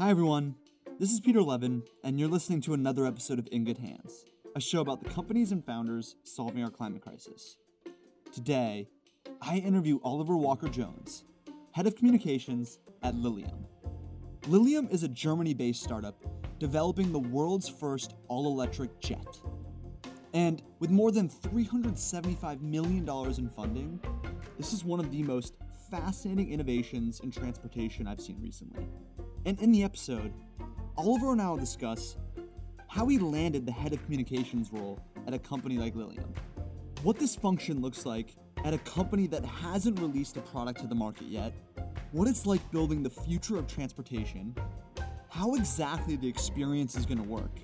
Hi, everyone. This is Peter Levin, and you're listening to another episode of In Good Hands, a show about the companies and founders solving our climate crisis. Today, I interview Oliver Walker Jones, head of communications at Lilium. Lilium is a Germany based startup developing the world's first all electric jet. And with more than $375 million in funding, this is one of the most fascinating innovations in transportation I've seen recently. And in the episode, Oliver and I will discuss how he landed the head of communications role at a company like Lilium, what this function looks like at a company that hasn't released a product to the market yet, what it's like building the future of transportation, how exactly the experience is going to work,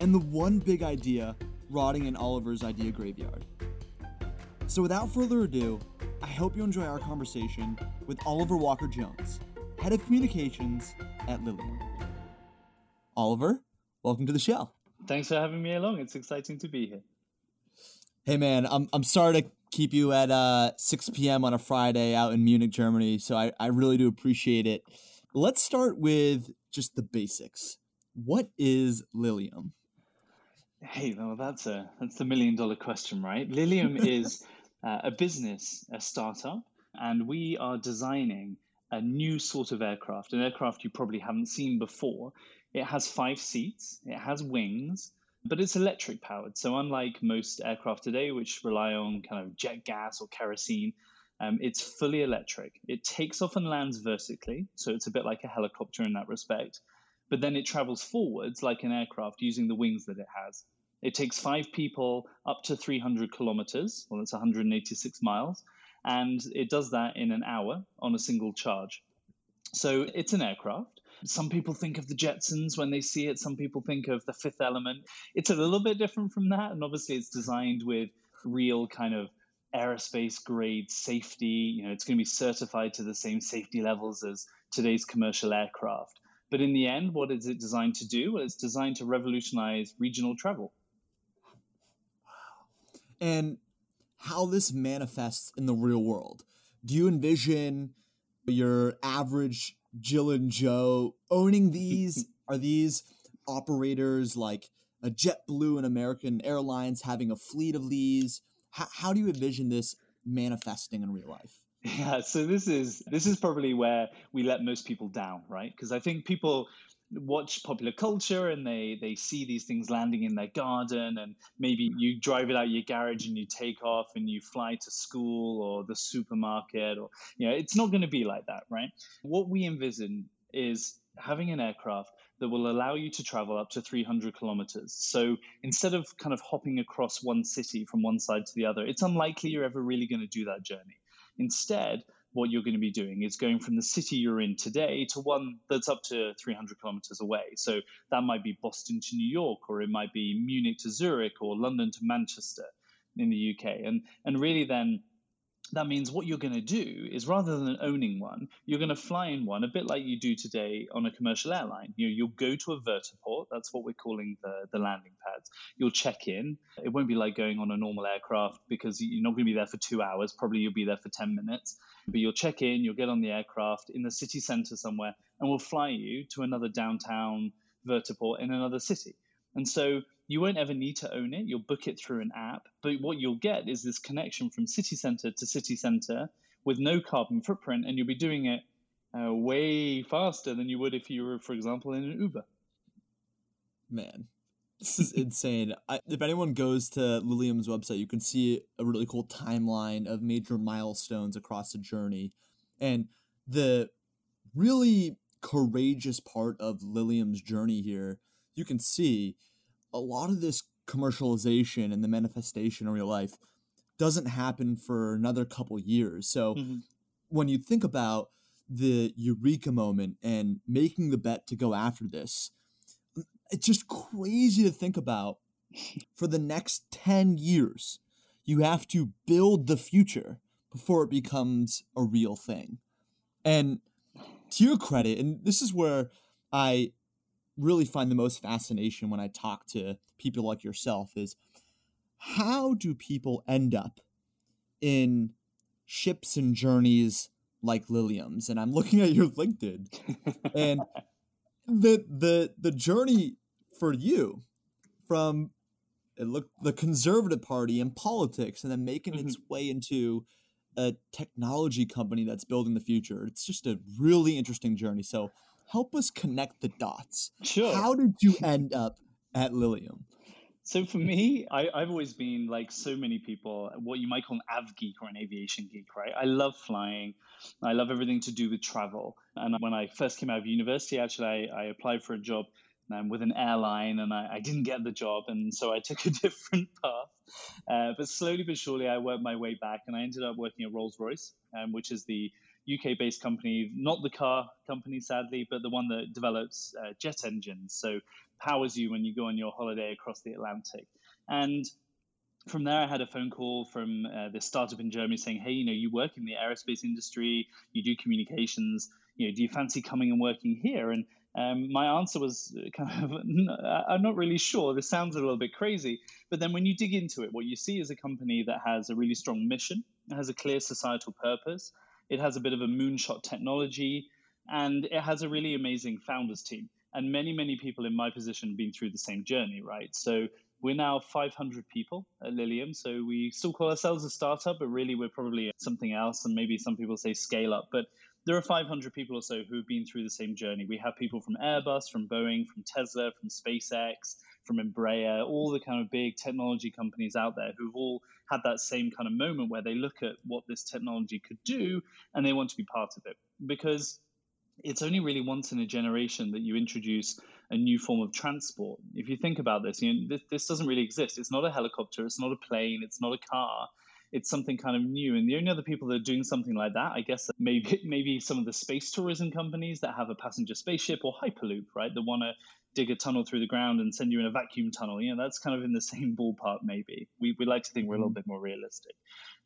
and the one big idea rotting in Oliver's idea graveyard. So without further ado, I hope you enjoy our conversation with Oliver Walker Jones, head of communications at Lilium. Oliver, welcome to the show. Thanks for having me along. It's exciting to be here. Hey man, I'm I'm sorry to keep you at uh 6 p.m. on a Friday out in Munich, Germany. So I, I really do appreciate it. Let's start with just the basics. What is Lilium? Hey, well, that's a that's the million dollar question, right? Lilium is uh, a business, a startup, and we are designing a new sort of aircraft, an aircraft you probably haven't seen before. It has five seats, it has wings, but it's electric powered. So, unlike most aircraft today, which rely on kind of jet gas or kerosene, um, it's fully electric. It takes off and lands vertically, so it's a bit like a helicopter in that respect. But then it travels forwards like an aircraft using the wings that it has. It takes five people up to 300 kilometers, well, that's 186 miles, and it does that in an hour on a single charge. So it's an aircraft. Some people think of the Jetsons when they see it. Some people think of the fifth element. It's a little bit different from that. And obviously, it's designed with real kind of aerospace grade safety. You know, it's going to be certified to the same safety levels as today's commercial aircraft. But in the end, what is it designed to do? Well, it's designed to revolutionize regional travel. Wow. And how this manifests in the real world. Do you envision your average Jill and Joe owning these? Are these operators like a JetBlue and American Airlines having a fleet of these? How, how do you envision this manifesting in real life? Yeah, so this is this is probably where we let most people down, right? Because I think people watch popular culture and they they see these things landing in their garden and maybe you drive it out your garage and you take off and you fly to school or the supermarket or you know it's not going to be like that right what we envision is having an aircraft that will allow you to travel up to 300 kilometers. So instead of kind of hopping across one city from one side to the other, it's unlikely you're ever really going to do that journey. Instead, what you're going to be doing is going from the city you're in today to one that's up to 300 kilometers away. So that might be Boston to New York, or it might be Munich to Zurich, or London to Manchester in the UK. And and really then that means what you're going to do is rather than owning one, you're going to fly in one a bit like you do today on a commercial airline. You know, you'll go to a vertiport. That's what we're calling the, the landing pads. You'll check in. It won't be like going on a normal aircraft because you're not going to be there for two hours. Probably you'll be there for 10 minutes. But you'll check in, you'll get on the aircraft in the city center somewhere, and we'll fly you to another downtown vertiport in another city. And so you won't ever need to own it. You'll book it through an app. But what you'll get is this connection from city center to city center with no carbon footprint, and you'll be doing it uh, way faster than you would if you were, for example, in an Uber. Man, this is insane. I, if anyone goes to Lilium's website, you can see a really cool timeline of major milestones across the journey. And the really courageous part of Lilium's journey here, you can see a lot of this commercialization and the manifestation in real life doesn't happen for another couple years. So mm-hmm. when you think about the eureka moment and making the bet to go after this, it's just crazy to think about for the next 10 years. You have to build the future before it becomes a real thing. And to your credit, and this is where I really find the most fascination when I talk to people like yourself is how do people end up in ships and journeys like Lilium's? And I'm looking at your LinkedIn and the the the journey for you from it looked the conservative party and politics and then making mm-hmm. its way into a technology company that's building the future. It's just a really interesting journey. So help us connect the dots. Sure. How did you end up at Lilium? So for me, I, have always been like so many people, what you might call an av geek or an aviation geek, right? I love flying. I love everything to do with travel. And when I first came out of university, actually, I, I applied for a job um, with an airline and I, I, didn't get the job. And so I took a different path. Uh, but slowly but surely, I worked my way back and I ended up working at Rolls Royce, um, which is the UK based company, not the car company, sadly, but the one that develops uh, jet engines. So powers you when you go on your holiday across the Atlantic. And from there, I had a phone call from uh, this startup in Germany saying, "Hey, you know, you work in the aerospace industry, you do communications. You know, do you fancy coming and working here?" And um, my answer was kind of, I'm not really sure. This sounds a little bit crazy, but then when you dig into it, what you see is a company that has a really strong mission, has a clear societal purpose, it has a bit of a moonshot technology, and it has a really amazing founders team. And many many people in my position have been through the same journey right? So we're now 500 people at lilium. So we still call ourselves a startup but really we're probably something else and maybe some people say scale up. But there are 500 people or so who've been through the same journey. We have people from airbus from boeing from tesla from spacex from embraer all the kind of big technology companies out there who've all had that same kind of moment where they look at what this technology could do and they want to be part of it because it's only really once in a generation that you introduce a new form of transport. If you think about this, you know, this, this doesn't really exist. It's not a helicopter, it's not a plane, it's not a car. It's something kind of new, and the only other people that are doing something like that, I guess, maybe maybe some of the space tourism companies that have a passenger spaceship or Hyperloop, right? That want to dig a tunnel through the ground and send you in a vacuum tunnel. You know, that's kind of in the same ballpark, maybe. We, we like to think we're a little mm-hmm. bit more realistic.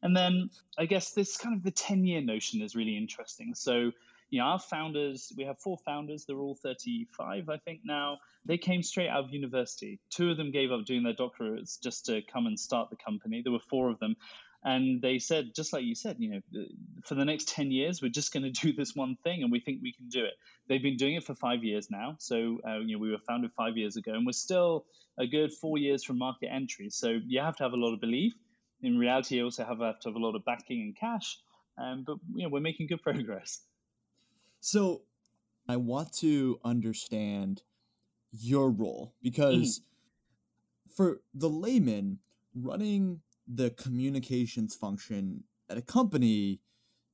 And then I guess this kind of the 10 year notion is really interesting. So you know, our founders, we have four founders, they're all 35, I think now. They came straight out of university. Two of them gave up doing their doctorates just to come and start the company. There were four of them. And they said, just like you said, you know, for the next 10 years, we're just going to do this one thing and we think we can do it. They've been doing it for five years now. So, uh, you know, we were founded five years ago and we're still a good four years from market entry. So you have to have a lot of belief. In reality, you also have, have to have a lot of backing and cash. Um, but, you know, we're making good progress. So I want to understand your role because mm-hmm. for the layman running the communications function at a company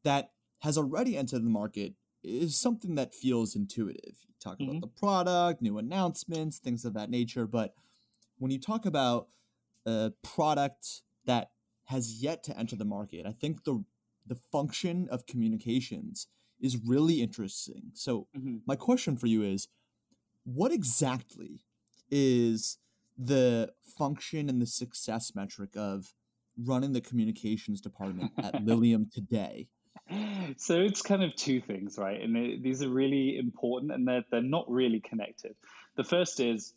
that has already entered the market is something that feels intuitive. You talk mm-hmm. about the product, new announcements, things of that nature. But when you talk about a product that has yet to enter the market, I think the the function of communications is really interesting. So, mm-hmm. my question for you is what exactly is the function and the success metric of running the communications department at Lilium today? So it's kind of two things, right? And they, these are really important and they're, they're not really connected. The first is,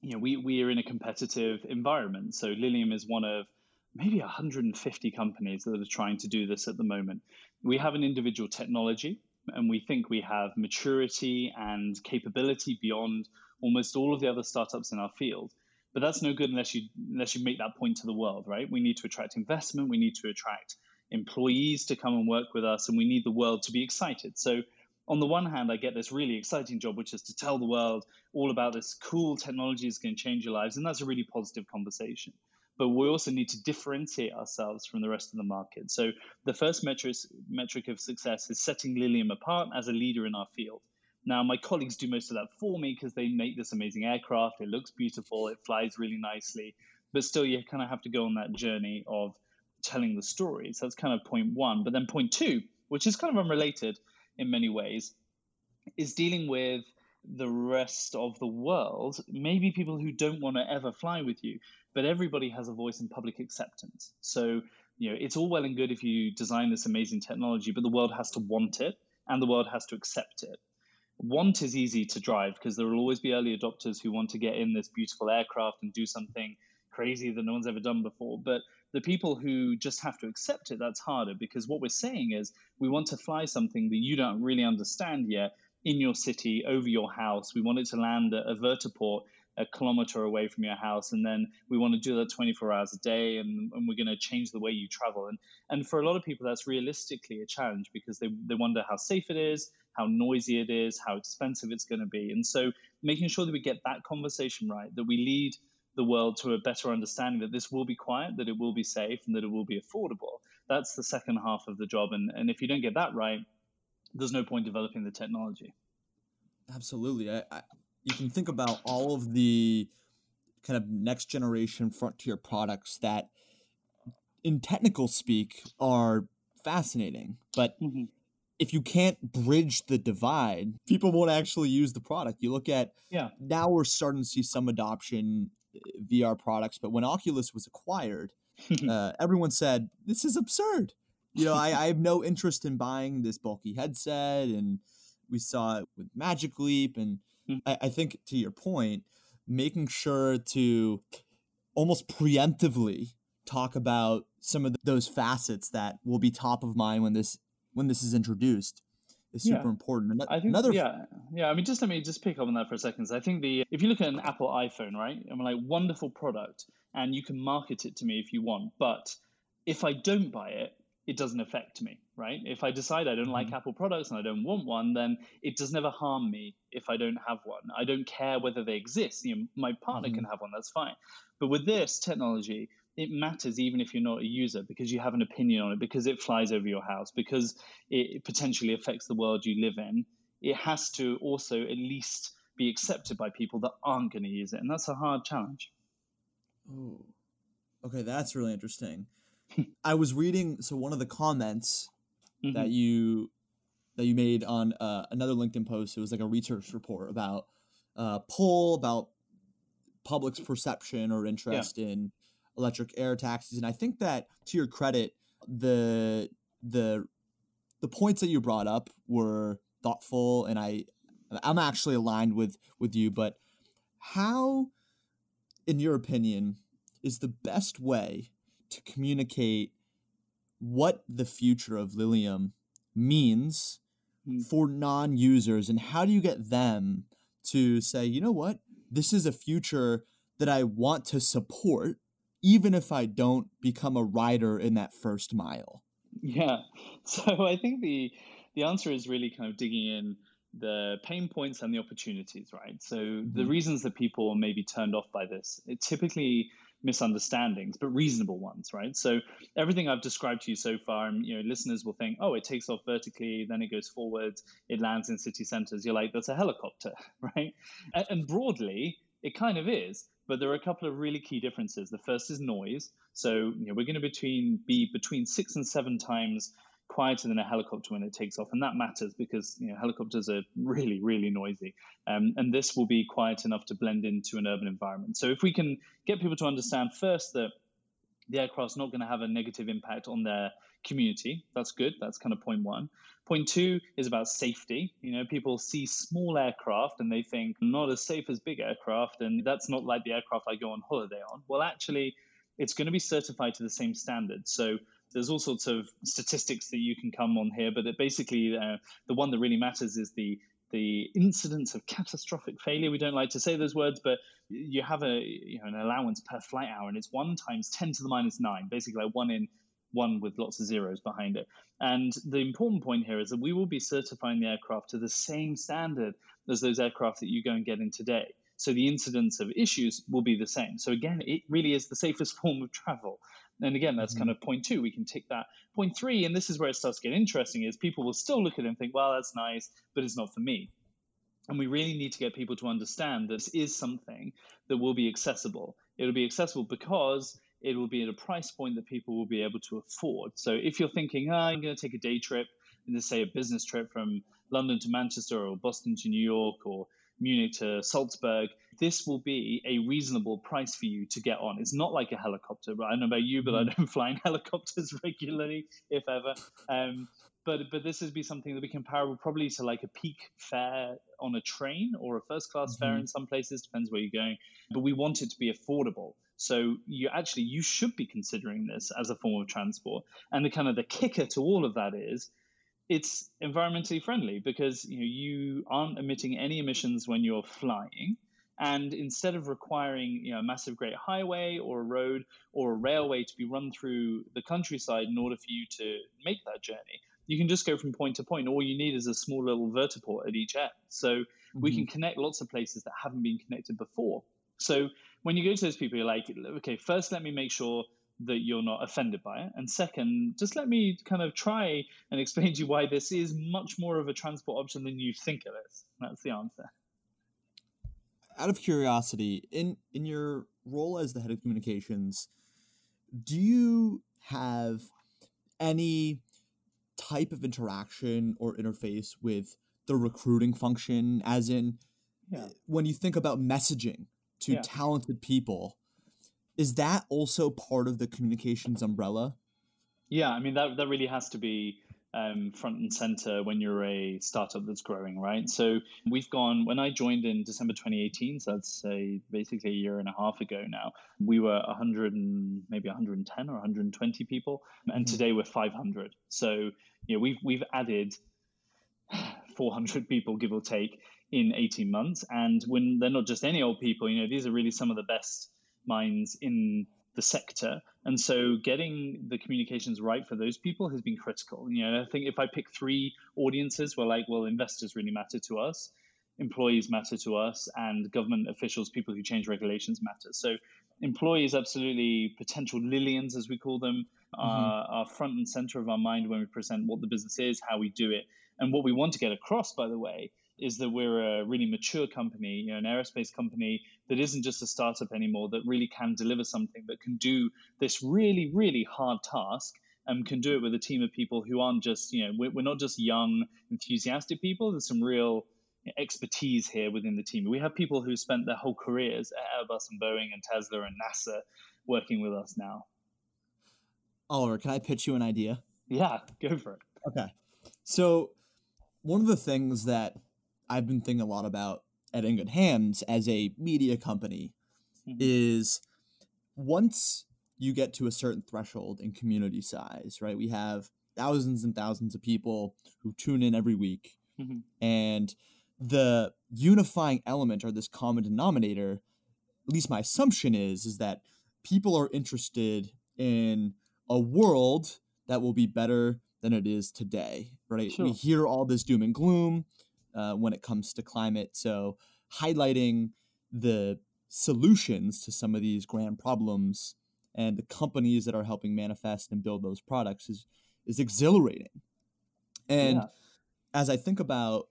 you know, we, we are in a competitive environment. So Lilium is one of maybe 150 companies that are trying to do this at the moment. We have an individual technology, and we think we have maturity and capability beyond almost all of the other startups in our field. But that's no good unless you unless you make that point to the world, right? We need to attract investment, we need to attract employees to come and work with us, and we need the world to be excited. So on the one hand, I get this really exciting job, which is to tell the world all about this cool technology is going to change your lives, and that's a really positive conversation but we also need to differentiate ourselves from the rest of the market. So the first metric, metric of success is setting Lilium apart as a leader in our field. Now, my colleagues do most of that for me because they make this amazing aircraft. It looks beautiful, it flies really nicely, but still, you kind of have to go on that journey of telling the story. So that's kind of point one. But then point two, which is kind of unrelated in many ways, is dealing with the rest of the world, maybe people who don't want to ever fly with you, but everybody has a voice in public acceptance. So, you know, it's all well and good if you design this amazing technology, but the world has to want it and the world has to accept it. Want is easy to drive because there will always be early adopters who want to get in this beautiful aircraft and do something crazy that no one's ever done before. But the people who just have to accept it, that's harder because what we're saying is we want to fly something that you don't really understand yet, in your city, over your house. We want it to land at a vertiport a kilometer away from your house and then we want to do that 24 hours a day and, and we're going to change the way you travel and and for a lot of people that's realistically a challenge because they, they wonder how safe it is how noisy it is how expensive it's going to be. And so making sure that we get that conversation right that we lead the world to a better understanding that this will be quiet that it will be safe and that it will be affordable. That's the second half of the job. And, and if you don't get that right there's no point developing the technology. Absolutely. I, I you can think about all of the kind of next generation frontier products that in technical speak are fascinating. But mm-hmm. If you can't bridge the divide people won't actually use the product. You look at yeah. now we're starting to see some adoption eh, vr products but when oculus was acquired uh, everyone said this is absurd. You know I, I have no interest in buying this bulky headset and we saw it with magic leap and Mm. I, I think to your point, making sure to almost preemptively talk about some of those facets that will be top of mind when this when this is introduced is super yeah. important. I think, Another yeah, yeah. I mean, just let me just pick up on that for a second. I think the if you look at an Apple iPhone, right? I'm like wonderful product, and you can market it to me if you want. But if I don't buy it, it doesn't affect me, right? If I decide I don't mm-hmm. like Apple products and I don't want one, then it does never harm me if I don't have one. I don't care whether they exist. You know, my partner mm-hmm. can have one, that's fine. But with this technology, it matters even if you're not a user because you have an opinion on it, because it flies over your house, because it potentially affects the world you live in. It has to also at least be accepted by people that aren't going to use it. And that's a hard challenge. Oh, okay, that's really interesting. I was reading so one of the comments mm-hmm. that you that you made on uh, another LinkedIn post. It was like a research report about uh, poll about public's perception or interest yeah. in electric air taxis, and I think that to your credit, the the the points that you brought up were thoughtful, and I I'm actually aligned with with you. But how, in your opinion, is the best way to communicate what the future of Lilium means mm. for non users and how do you get them to say, you know what, this is a future that I want to support, even if I don't become a rider in that first mile? Yeah. So I think the the answer is really kind of digging in the pain points and the opportunities, right? So mm-hmm. the reasons that people may be turned off by this, it typically misunderstandings, but reasonable ones, right? So everything I've described to you so far, and you know, listeners will think, oh, it takes off vertically, then it goes forwards, it lands in city centers. You're like, that's a helicopter, right? And, and broadly, it kind of is, but there are a couple of really key differences. The first is noise. So you know, we're going to between be between six and seven times quieter than a helicopter when it takes off, and that matters because you know helicopters are really really noisy, um, and this will be quiet enough to blend into an urban environment. So if we can get people to understand first that the aircraft's not going to have a negative impact on their community. That's good. That's kind of point one. Point two is about safety. You know, people see small aircraft and they think not as safe as big aircraft, and that's not like the aircraft I go on holiday on. Well, actually, it's going to be certified to the same standard. So there's all sorts of statistics that you can come on here, but basically uh, the one that really matters is the the incidence of catastrophic failure. We don't like to say those words, but you have a you know an allowance per flight hour, and it's one times ten to the minus nine, basically like one in one with lots of zeros behind it. And the important point here is that we will be certifying the aircraft to the same standard as those aircraft that you go and get in today. So the incidence of issues will be the same. So again, it really is the safest form of travel. And again, that's mm-hmm. kind of point two. We can tick that. Point three, and this is where it starts to get interesting, is people will still look at it and think, well, that's nice, but it's not for me. And we really need to get people to understand this is something that will be accessible. It'll be accessible because it will be at a price point that people will be able to afford. So if you're thinking, oh, I'm going to take a day trip, and let's say a business trip from London to Manchester or Boston to New York or Munich to Salzburg, this will be a reasonable price for you to get on. It's not like a helicopter. Right? I don't know about you, but I mm. don't fly in helicopters regularly, if ever. Um, but but this would be something that would be comparable probably to like a peak fare on a train or a first class mm-hmm. fare in some places depends where you're going but we want it to be affordable so you actually you should be considering this as a form of transport and the kind of the kicker to all of that is it's environmentally friendly because you know you aren't emitting any emissions when you're flying and instead of requiring you know, a massive great highway or a road or a railway to be run through the countryside in order for you to make that journey, you can just go from point to point. All you need is a small little vertiport at each end. So mm-hmm. we can connect lots of places that haven't been connected before. So when you go to those people, you're like, okay, first let me make sure that you're not offended by it. And second, just let me kind of try and explain to you why this is much more of a transport option than you think it is. That's the answer. Out of curiosity, in in your role as the head of communications, do you have any type of interaction or interface with the recruiting function as in yeah. when you think about messaging to yeah. talented people is that also part of the communications umbrella? Yeah, I mean that that really has to be um, front and center when you're a startup that's growing, right? So we've gone when I joined in December 2018, so that's say basically a year and a half ago now. We were 100 and maybe 110 or 120 people, and mm-hmm. today we're 500. So you know we've we've added 400 people, give or take, in 18 months, and when they're not just any old people, you know these are really some of the best minds in the sector. And so getting the communications right for those people has been critical. You know, I think if I pick three audiences, we're like, well, investors really matter to us, employees matter to us, and government officials, people who change regulations matter. So employees, absolutely potential Lillians, as we call them, mm-hmm. are, are front and center of our mind when we present what the business is, how we do it. And what we want to get across, by the way, is that we're a really mature company, you know, an aerospace company that isn't just a startup anymore, that really can deliver something that can do this really, really hard task and can do it with a team of people who aren't just, you know, we're, we're not just young, enthusiastic people. There's some real expertise here within the team. We have people who spent their whole careers at Airbus and Boeing and Tesla and NASA working with us now. Oliver, can I pitch you an idea? Yeah, go for it. Okay. So, one of the things that I've been thinking a lot about at In Good Hands as a media company mm-hmm. is once you get to a certain threshold in community size, right? We have thousands and thousands of people who tune in every week. Mm-hmm. And the unifying element or this common denominator, at least my assumption is, is that people are interested in a world that will be better than it is today, right? Sure. We hear all this doom and gloom uh, when it comes to climate. So, highlighting the solutions to some of these grand problems and the companies that are helping manifest and build those products is is exhilarating. And yeah. as I think about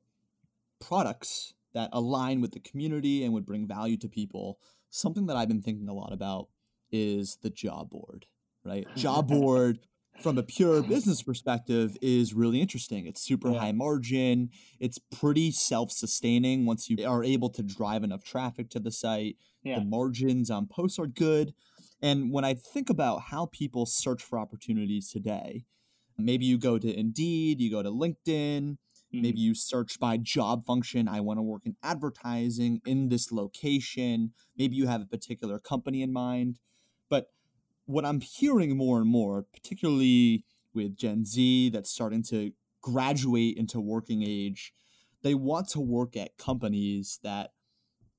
products that align with the community and would bring value to people, something that I've been thinking a lot about is the job board, right? Job board from a pure business perspective is really interesting. It's super yeah. high margin. It's pretty self-sustaining once you are able to drive enough traffic to the site. Yeah. The margins on posts are good. And when I think about how people search for opportunities today, maybe you go to Indeed, you go to LinkedIn, mm-hmm. maybe you search by job function. I want to work in advertising in this location. Maybe you have a particular company in mind. But what I'm hearing more and more, particularly with Gen Z that's starting to graduate into working age, they want to work at companies that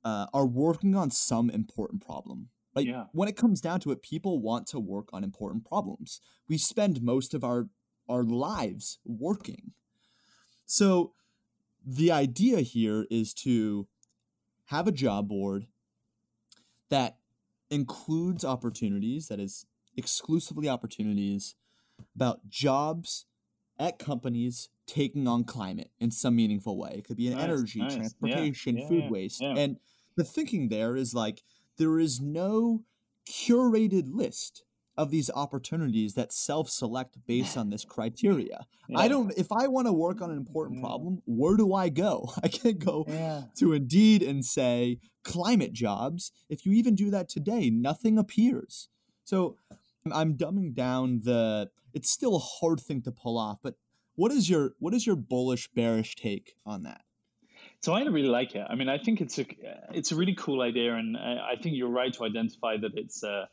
uh, are working on some important problem. Like yeah. when it comes down to it, people want to work on important problems. We spend most of our our lives working. So the idea here is to have a job board that includes opportunities, that is exclusively opportunities about jobs at companies taking on climate in some meaningful way. It could be in nice, energy, nice. transportation, yeah, food yeah, waste. And the thinking there is like there is no curated list of these opportunities that self-select based on this criteria. Yeah. I don't if I want to work on an important yeah. problem, where do I go? I can't go yeah. to Indeed and say climate jobs. If you even do that today, nothing appears. So I'm dumbing down the it's still a hard thing to pull off, but what is your what is your bullish bearish take on that? So I really like it. I mean, I think it's a it's a really cool idea, and uh, I think you're right to identify that it's a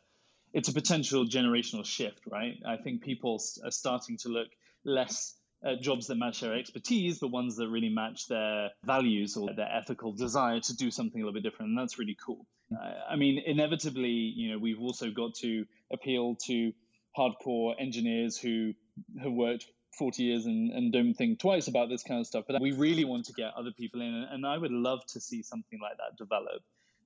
it's a potential generational shift, right? I think people are starting to look less uh, jobs that match their expertise, but ones that really match their values or their ethical desire to do something a little bit different. And that's really cool. Uh, I mean, inevitably, you know, we've also got to appeal to hardcore engineers who have worked 40 years and, and don't think twice about this kind of stuff. But we really want to get other people in. And I would love to see something like that develop.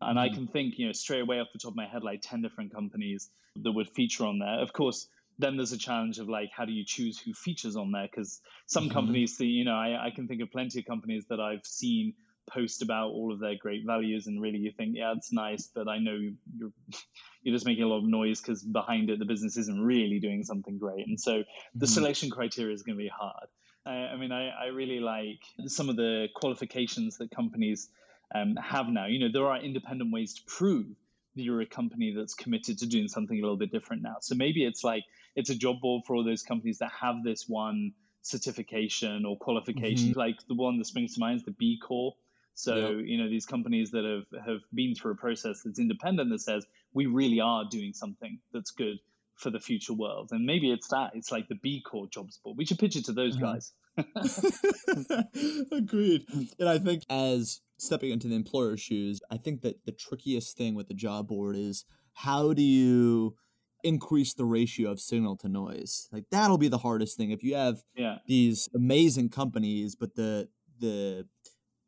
And I mm-hmm. can think, you know, straight away off the top of my head, like 10 different companies that would feature on there. Of course, then there's a challenge of like, how do you choose who features on there? Because some mm-hmm. companies, see, you know, I, I can think of plenty of companies that I've seen post about all of their great values and really you think yeah it's nice but i know you're you're just making a lot of noise because behind it the business isn't really doing something great and so the mm-hmm. selection criteria is going to be hard I, I mean I, I really like some of the qualifications that companies um, have now. You know, there are independent ways to prove that you're a company that's committed to doing something a little bit different now. So maybe it's like it's a job board for all those companies that have this one certification or qualification, mm-hmm. like the one that springs to mind is the B Corp. So yep. you know these companies that have have been through a process that's independent that says we really are doing something that's good for the future world, and maybe it's that it's like the B Corp jobs board. We should pitch it to those mm-hmm. guys. Agreed. And I think as stepping into the employer's shoes, I think that the trickiest thing with the job board is how do you increase the ratio of signal to noise? Like that'll be the hardest thing. If you have yeah. these amazing companies, but the the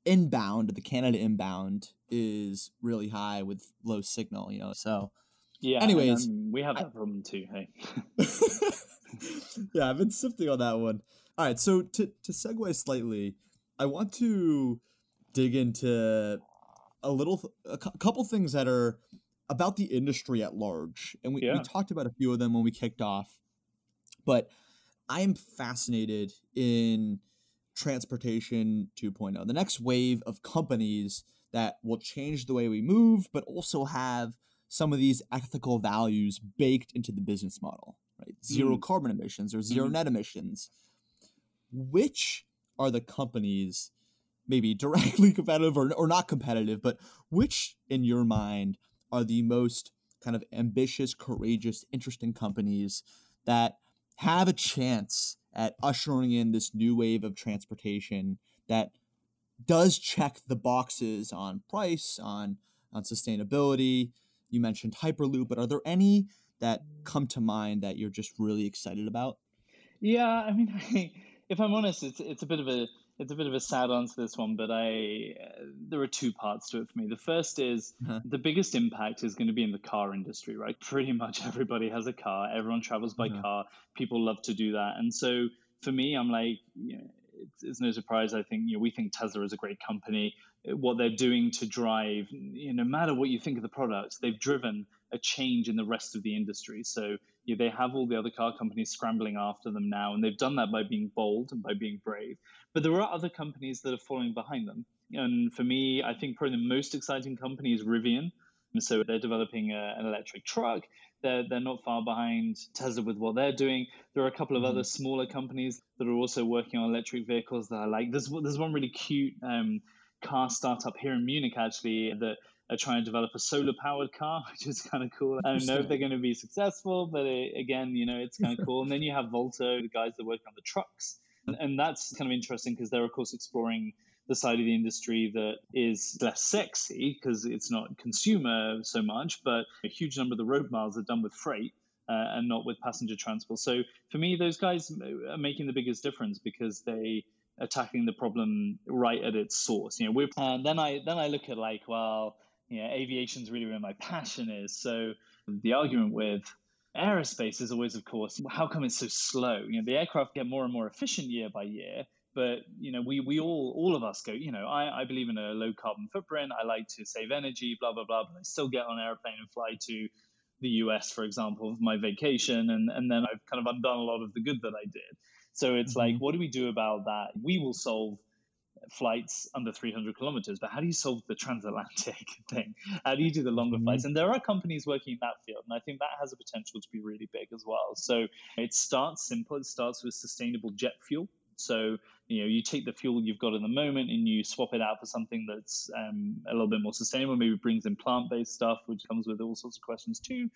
inbound, the Canada inbound is really high with low signal, you know. So yeah. Anyways, we have that I, problem too. Hey. yeah, I've been sifting on that one. All right, so to to segue slightly, I want to dig into a little a couple things that are about the industry at large, and we, yeah. we talked about a few of them when we kicked off. But I am fascinated in transportation 2.0, the next wave of companies that will change the way we move, but also have some of these ethical values baked into the business model, right? Zero mm. carbon emissions or 0 mm. net emissions which are the companies maybe directly competitive or, or not competitive, but which in your mind are the most kind of ambitious, courageous, interesting companies that have a chance at ushering in this new wave of transportation that does check the boxes on price, on on sustainability. You mentioned Hyperloop, but are there any that come to mind that you're just really excited about? Yeah, I mean, I, if I'm honest, it's it's a bit of a it's a bit of a sad answer this one, but I uh, there are two parts to it for me. The first is uh-huh. the biggest impact is going to be in the car industry, right? Pretty much everybody has a car. Everyone travels by uh-huh. car. People love to do that, and so for me, I'm like, you know, it's, it's no surprise. I think you know we think Tesla is a great company. What they're doing to drive, you know, no matter what you think of the product, they've driven a change in the rest of the industry. So you know, they have all the other car companies scrambling after them now, and they've done that by being bold and by being brave. But there are other companies that are following behind them. And for me, I think probably the most exciting company is Rivian. So they're developing a, an electric truck. They're, they're not far behind Tesla with what they're doing. There are a couple of mm-hmm. other smaller companies that are also working on electric vehicles that I like. There's, there's one really cute um, car startup here in Munich, actually, that are trying to develop a solar powered car, which is kind of cool. I don't know if they're going to be successful, but it, again, you know, it's kind of cool. And then you have Volta, the guys that work on the trucks. And, and that's kind of interesting because they're, of course, exploring the side of the industry that is less sexy because it's not consumer so much, but a huge number of the road miles are done with freight. Uh, and not with passenger transport. So for me, those guys are making the biggest difference because they attacking the problem right at its source. You know, we're, and then I then I look at like, well, you know, aviation's really where my passion is. So the argument with aerospace is always, of course, how come it's so slow? You know, the aircraft get more and more efficient year by year, but you know, we we all all of us go, you know, I, I believe in a low carbon footprint. I like to save energy, blah blah blah. But I still get on an airplane and fly to the US, for example, for my vacation, and and then I've kind of undone a lot of the good that I did. So it's mm-hmm. like, what do we do about that? We will solve flights under 300 kilometers, but how do you solve the transatlantic thing? How do you do the longer mm-hmm. flights? And there are companies working in that field, and I think that has a potential to be really big as well. So it starts simple. It starts with sustainable jet fuel. So you know you take the fuel you've got in the moment and you swap it out for something that's um, a little bit more sustainable. Maybe brings in plant-based stuff, which comes with all sorts of questions too.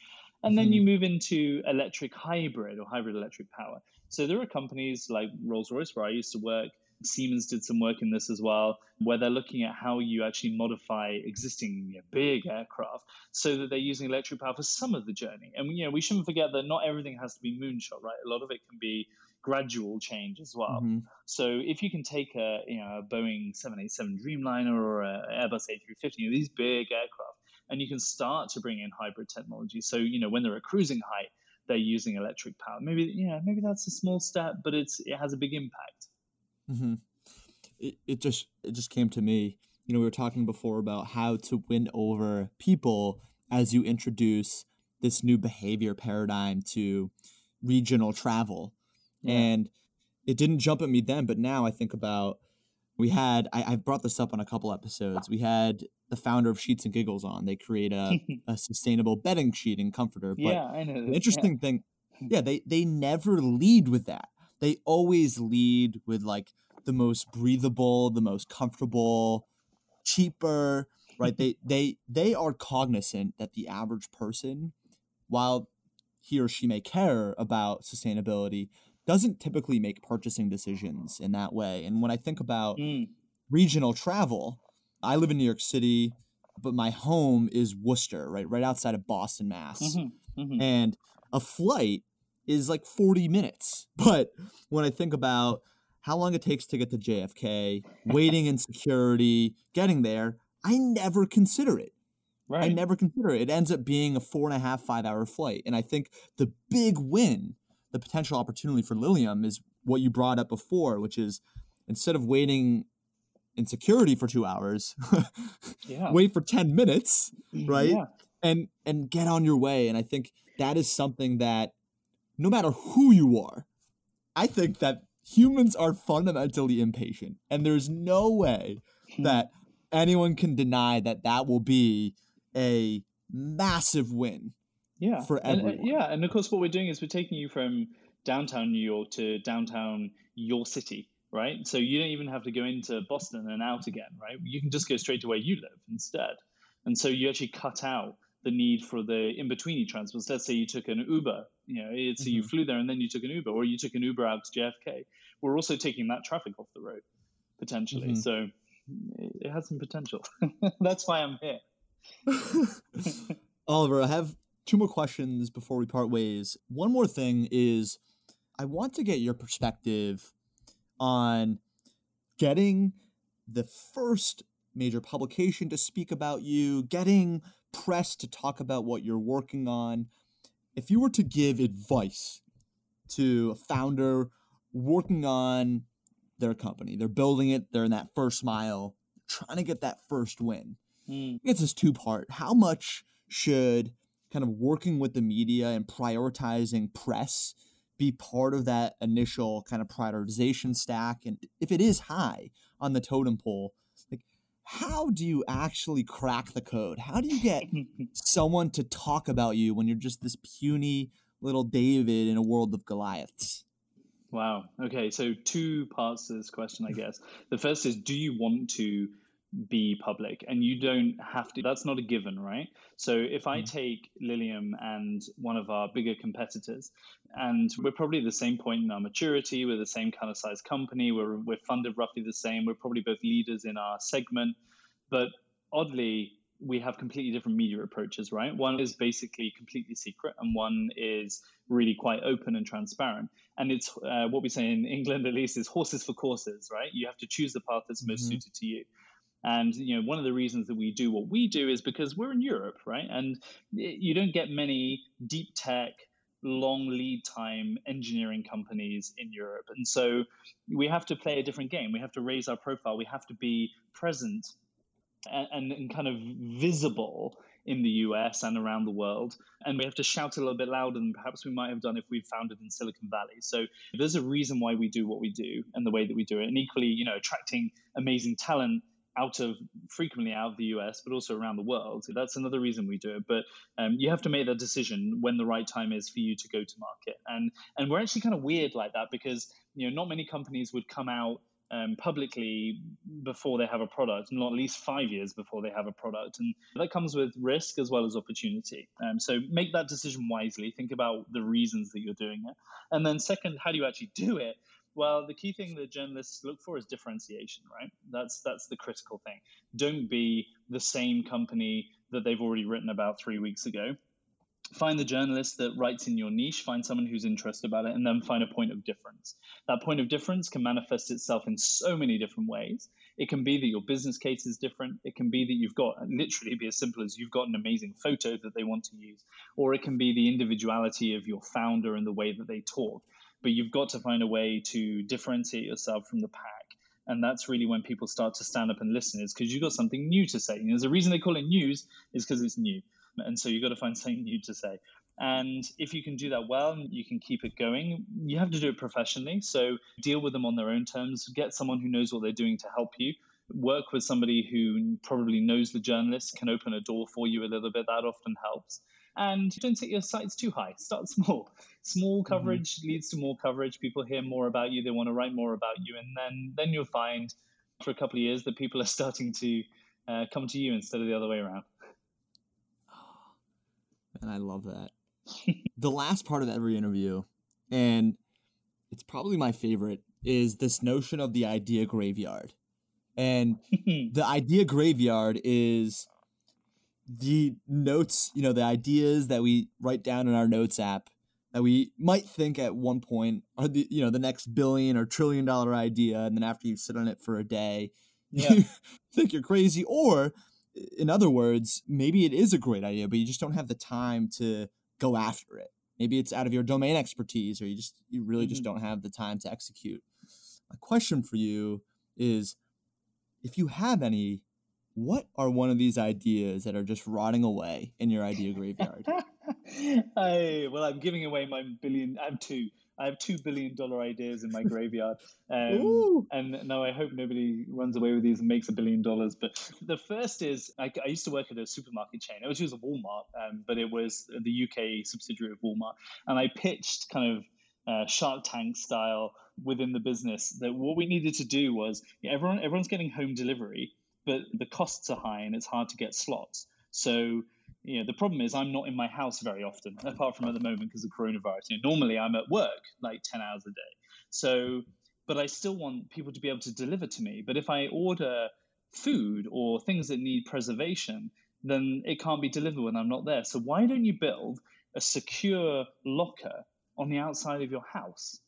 And mm-hmm. then you move into electric hybrid or hybrid electric power. So there are companies like Rolls Royce, where I used to work, Siemens did some work in this as well, where they're looking at how you actually modify existing you know, big aircraft so that they're using electric power for some of the journey. And you know, we shouldn't forget that not everything has to be moonshot, right? A lot of it can be gradual change as well. Mm-hmm. So if you can take a you know a Boeing 787 Dreamliner or a Airbus A350, you know, these big aircraft, and you can start to bring in hybrid technology. So you know when they're at cruising height, they're using electric power. Maybe yeah, maybe that's a small step, but it's it has a big impact. Mm-hmm. It, it just it just came to me. You know, we were talking before about how to win over people as you introduce this new behavior paradigm to regional travel. Yeah. And it didn't jump at me then, but now I think about we had I, I brought this up on a couple episodes. We had the founder of Sheets and Giggles on. They create a, a sustainable bedding sheet and comforter. But yeah, I know. The interesting yeah. thing, yeah, they they never lead with that. They always lead with like the most breathable, the most comfortable, cheaper, right? they they they are cognizant that the average person, while he or she may care about sustainability, doesn't typically make purchasing decisions in that way. And when I think about mm. regional travel, I live in New York City, but my home is Worcester, right, right outside of Boston, Mass. Mm-hmm, mm-hmm. And a flight is like 40 minutes. But when I think about how long it takes to get to JFK, waiting in security, getting there, I never consider it. Right. I never consider it. It ends up being a four and a half, five hour flight. And I think the big win, the potential opportunity for Lilium is what you brought up before, which is instead of waiting in security for two hours, yeah. wait for 10 minutes, mm-hmm. right? Yeah. And and get on your way. And I think that is something that no matter who you are, I think that humans are fundamentally impatient, and there's no way hmm. that anyone can deny that that will be a massive win. Yeah, for uh, everyone. And, yeah, and of course, what we're doing is we're taking you from downtown New York to downtown your city, right? So you don't even have to go into Boston and out again, right? You can just go straight to where you live instead. And so you actually cut out the need for the in betweeny transports. Let's say you took an Uber, you know, it's mm-hmm. you flew there and then you took an Uber, or you took an Uber out to JFK. We're also taking that traffic off the road potentially. Mm-hmm. So it has some potential. That's why I'm here. Oliver, I have two more questions before we part ways. One more thing is I want to get your perspective on getting the first major publication to speak about you, getting press to talk about what you're working on. If you were to give advice to a founder working on their company, they're building it, they're in that first mile, trying to get that first win. Mm. It's two part. How much should kind of working with the media and prioritizing press be part of that initial kind of prioritization stack? And if it is high on the totem pole, how do you actually crack the code? How do you get someone to talk about you when you're just this puny little David in a world of Goliaths? Wow. Okay. So, two parts to this question, I guess. The first is Do you want to be public and you don't have to that's not a given right? So if i mm. take lilium and one of our bigger competitors and we're probably at the same point in our maturity we're the same kind of size company we're, we're funded roughly the same we're probably both leaders in our segment. But oddly we have completely different media approaches right? One is basically completely secret and one is really quite open and transparent. And it's uh, what we say in england at least is horses for courses right? You have to choose the path that's most mm-hmm. suited to you and you know, one of the reasons that we do what we do is because we're in Europe, right? And you don't get many deep tech, long lead time engineering companies in Europe, and so we have to play a different game. We have to raise our profile. We have to be present and, and, kind of visible in the US and around the world. And we have to shout a little bit louder than perhaps we might have done if we'd founded in Silicon Valley. So there's a reason why we do what we do and the way that we do it. And equally, you know, attracting amazing talent out of frequently out of the US, but also around the world. That's another reason we do it. But um, you have to make that decision when the right time is for you to go to market. And and we're actually kind of weird like that because you know not many companies would come out um, publicly before they have a product, not at least five years before they have a product. And that comes with risk as well as opportunity. Um, so make that decision wisely. Think about the reasons that you're doing it. And then, second, how do you actually do it? Well, the key thing that journalists look for is differentiation, right? That's that's the critical thing. Don't be the same company that they've already written about three weeks ago find the journalist that writes in your niche, find someone who's interested about it, and then find a point of difference. That point of difference can manifest itself in so many different ways. It can be that your business case is different. It can be that you've got literally be as simple as you've got an amazing photo that they want to use, or it can be the individuality of your founder and the way that they talk. But you've got to find a way to differentiate yourself from the pack. And that's really when people start to stand up and listen, is because you've got something new to say. And there's a reason they call it news, is because it's new and so you've got to find something new to say. And if you can do that well you can keep it going, you have to do it professionally. So deal with them on their own terms, get someone who knows what they're doing to help you. Work with somebody who probably knows the journalist, can open a door for you a little bit. That often helps. And don't set your sights too high. Start small. Small mm-hmm. coverage mm-hmm. leads to more coverage. People hear more about you. They want to write more about you, and then then you'll find for a couple of years that people are starting to uh, come to you instead of the other way around and I love that. the last part of every interview, and it's probably my favorite, is this notion of the idea graveyard. And the idea graveyard is the notes, you know, the ideas that we write down in our notes app that we might think at one point are the you know the next billion or trillion dollar idea and then after you sit on it for a day yeah. you think you're crazy or in other words, maybe it is a great idea, but you just don't have the time to go after it. Maybe it's out of your domain expertise, or you just you really mm-hmm. just don't have the time to execute. My question for you is, if you have any, what are one of these ideas that are just rotting away in your idea graveyard? I, well, I'm giving away my billion. I'm two. I have two billion dollar ideas in my graveyard, um, and now I hope nobody runs away with these and makes a billion dollars. But the first is I, I used to work at a supermarket chain. It was just a Walmart, um, but it was the UK subsidiary of Walmart, and I pitched kind of uh, Shark Tank style within the business that what we needed to do was everyone everyone's getting home delivery, but the costs are high and it's hard to get slots. So you know, the problem is I'm not in my house very often, apart from at the moment because of coronavirus. You know, normally I'm at work like 10 hours a day. So, but I still want people to be able to deliver to me. But if I order food or things that need preservation, then it can't be delivered when I'm not there. So why don't you build a secure locker on the outside of your house?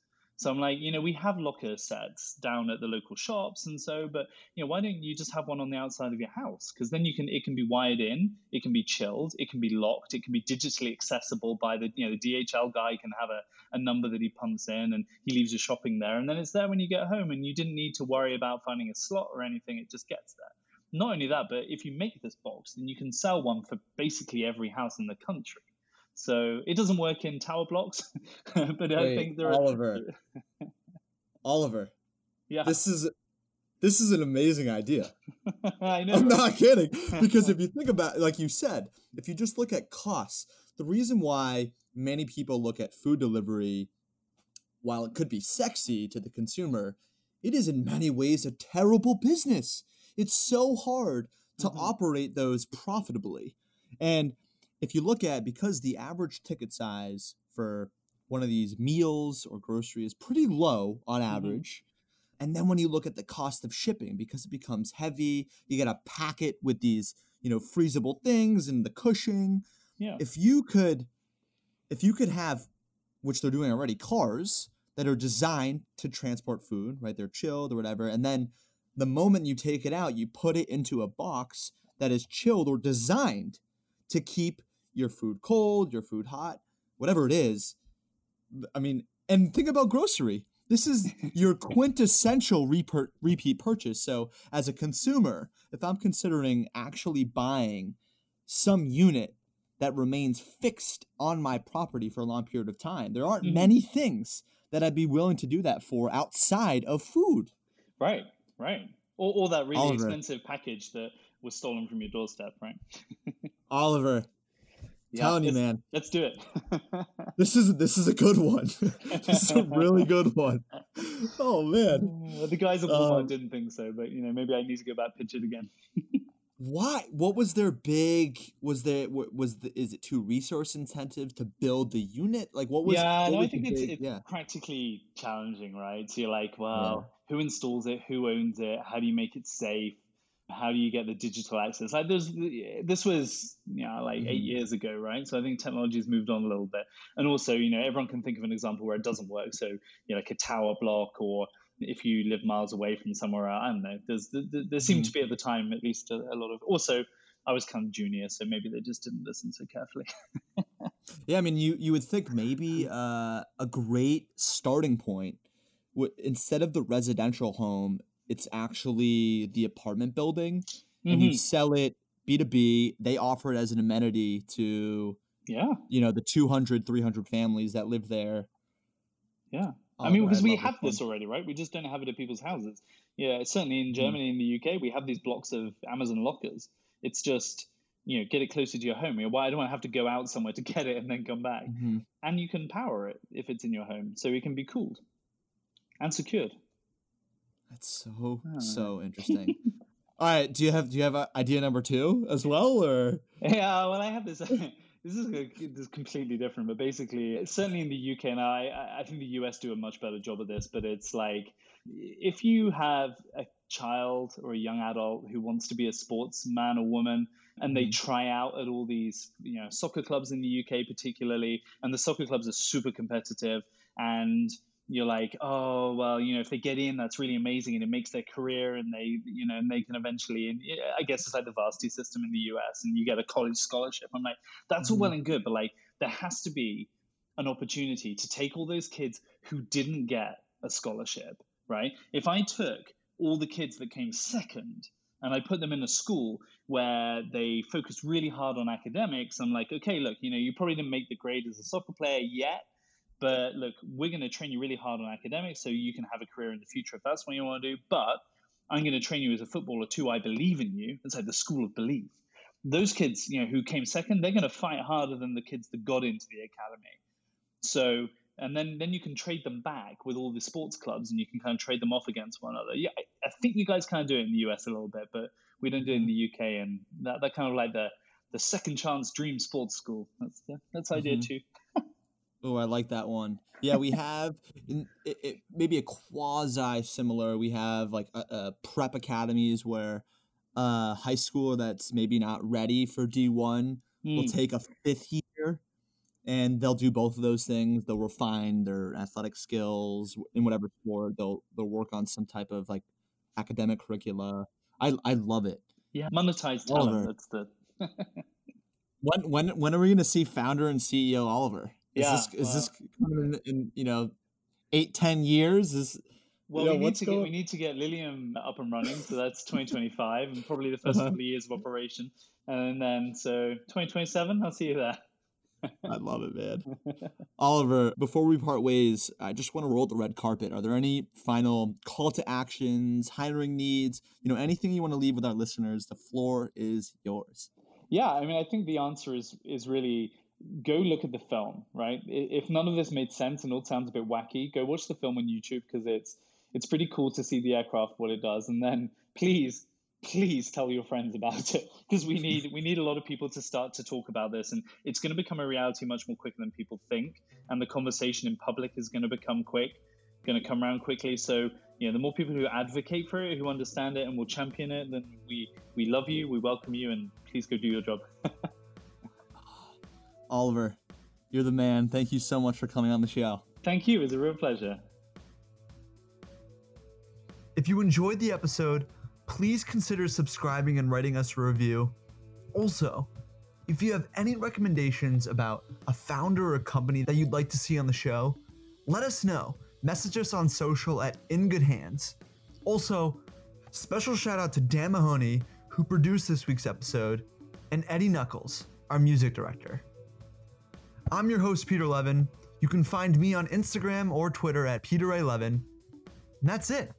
So I'm like, you know, we have locker sets down at the local shops and so, but you know, why don't you just have one on the outside of your house? Because then you can, it can be wired in, it can be chilled, it can be locked, it can be digitally accessible by the, you know, the DHL guy can have a, a number that he pumps in and he leaves your shopping there, and then it's there when you get home, and you didn't need to worry about finding a slot or anything. It just gets there. Not only that, but if you make this box, then you can sell one for basically every house in the country. So it doesn't work in tower blocks, but Wait, I think there Oliver. Are... Oliver. Oliver. Yeah. This is this is an amazing idea. I know. I'm not kidding. Because if you think about like you said, if you just look at costs, the reason why many people look at food delivery, while it could be sexy to the consumer, it is in many ways a terrible business. It's so hard to mm-hmm. operate those profitably. And if you look at because the average ticket size for one of these meals or grocery is pretty low on mm-hmm. average. Mm-hmm. And then when you look at the cost of shipping, because it becomes heavy, you got to pack it with these, you know, freezable things and the cushioning. Yeah. If you could, if you could have, which they're doing already, cars that are designed to transport food, right? They're chilled or whatever, and then the moment you take it out, you put it into a box that is chilled or designed to keep your food cold, your food hot, whatever it is. I mean, and think about grocery. This is your quintessential repeat purchase. So, as a consumer, if I'm considering actually buying some unit that remains fixed on my property for a long period of time, there aren't mm-hmm. many things that I'd be willing to do that for outside of food. Right, right. Or, or that really Oliver. expensive package that was stolen from your doorstep, right? Oliver, Yeah, Telling you, man. Let's do it. This is this is a good one. this is a really good one. Oh man. Uh, the guys at Walmart Um, didn't think so, but you know maybe I need to go back pitch it again. Why? What was their big? Was there wa- was the is it too resource intensive to build the unit? Like what was? yeah, what no, I think it's, big- it's yeah. practically challenging, right? So you're like, well, who installs it? Who owns it? How do you make it safe? How do you get the digital access? Like, there's this was you know like eight Mhm. years ago, right? So I think technology has moved on a little bit, and also you know everyone can think of an example where it doesn't work. So you know like a tower block or if you live miles away from somewhere, I don't know. There's there, there seemed to be at the time at least a, a lot of also. I was kind of junior, so maybe they just didn't listen so carefully. Yeah, I mean, you you would think maybe uh, a great starting point would instead of the residential home, it's actually the apartment building, and you Mhm. sell it B two B. They offer it as an amenity to Yeah, you know the 200, 300 families that live there. yeah. Oh, I mean, because we have one. this already, right? We just don't have it at people's houses. Yeah, certainly in Mhm. Germany and the UK, we have these blocks of Amazon lockers. It's just, you know, get it closer to your home. You know, why I don't want to have to go out somewhere to get it and then come back. Mhm. And you can power it if it's in your home, so it can be cooled and secured. That's so so interesting. All right, do you have do you have uh, idea number two as well, or Yeah, well, I have this. this is a, this is completely different, but basically, certainly in the UK, and I, I- think the US do a much better job of this. But it's like if you have a child or a young adult who wants to be a sportsman or woman, and they Mhm. try out at all these, you know, soccer clubs in the UK particularly, and the soccer clubs are super competitive, and you're like, oh well, you know, if they get in, that's really amazing, and it makes their career, and they, you know, and they can eventually, and I guess it's like the varsity system in the US, and you get a college scholarship. I'm like, that's all Mhm. well and good, but like, there has to be an opportunity to take all those kids who didn't get a scholarship, right? If I took all the kids that came second and I put them in a school where they focused really hard on academics, I'm like, okay, look, you know, you probably didn't make the grade as a soccer player yet, but look, we're going to train you really hard on academics so you can have a career in the future if that's what you want to do. But I'm going to train you as a footballer too. I believe in you. It's like the school of belief. Those kids, you know, who came second, they're going to fight harder than the kids that got into the academy. So, and then then you can trade them back with all the sports clubs, and you can kind of trade them off against one another. Yeah, I, I think you guys kind of do it in the US a little bit, but we don't do it in the UK, and that that kind of like the the second chance dream sports school. That's that's idea Mhm. too. Oh, I like that one. Yeah, we have in, it, it, maybe a quasi similar. We have like uh, uh, prep academies where a high schooler that's maybe not ready for D one will Mm. take a fifth year, and they'll do both of those things. They'll refine their athletic skills in whatever sport. They'll they'll work on some type of like academic curricula. I I love it. Yeah, monetize talent. Oliver. That's the When when when are we going to see founder and CEO Oliver? Is Yeah, this is this coming in, in you know eight ten years? Is Well, Yeah, we need to get, going- we need to get Lilium up and running, so that's 2025, and probably the 1st Uh-huh. couple of years of operation, and then so 2027, I'll see you there. I love it, man. Oliver, before we part ways, I just want to roll the red carpet. Are there any final call to actions, hiring needs, you know, anything you want to leave with our listeners? The floor is yours. Yeah, I mean, I think the answer is is really go look at the film, right? If none of this made sense and all sounds a bit wacky, go watch the film on YouTube because it's it's pretty cool to see the aircraft what it does, and then please please tell your friends about it because we need we need a lot of people to start to talk about this. And it's going to become a reality much more quicker than people think. And the conversation in public is going to become quick going to come around quickly. So you know the more people who advocate for it who understand it and will champion it then we we love you we welcome you and please go do your job Oliver, you're the man. Thank you so much for coming on the show. Thank you. It was a real pleasure. If you enjoyed the episode, please consider subscribing and writing us a review. Also, if you have any recommendations about a founder or a company that you'd like to see on the show, let us know. Message us on social at In Good Hands. Also, special shout out to Dan Mahoney, who produced this week's episode, and Eddie Knuckles, our music director. I'm your host, Peter Levin. You can find me on Instagram or Twitter at PeterA11. And that's it.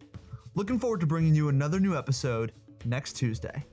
Looking forward to bringing you another new episode next Tuesday.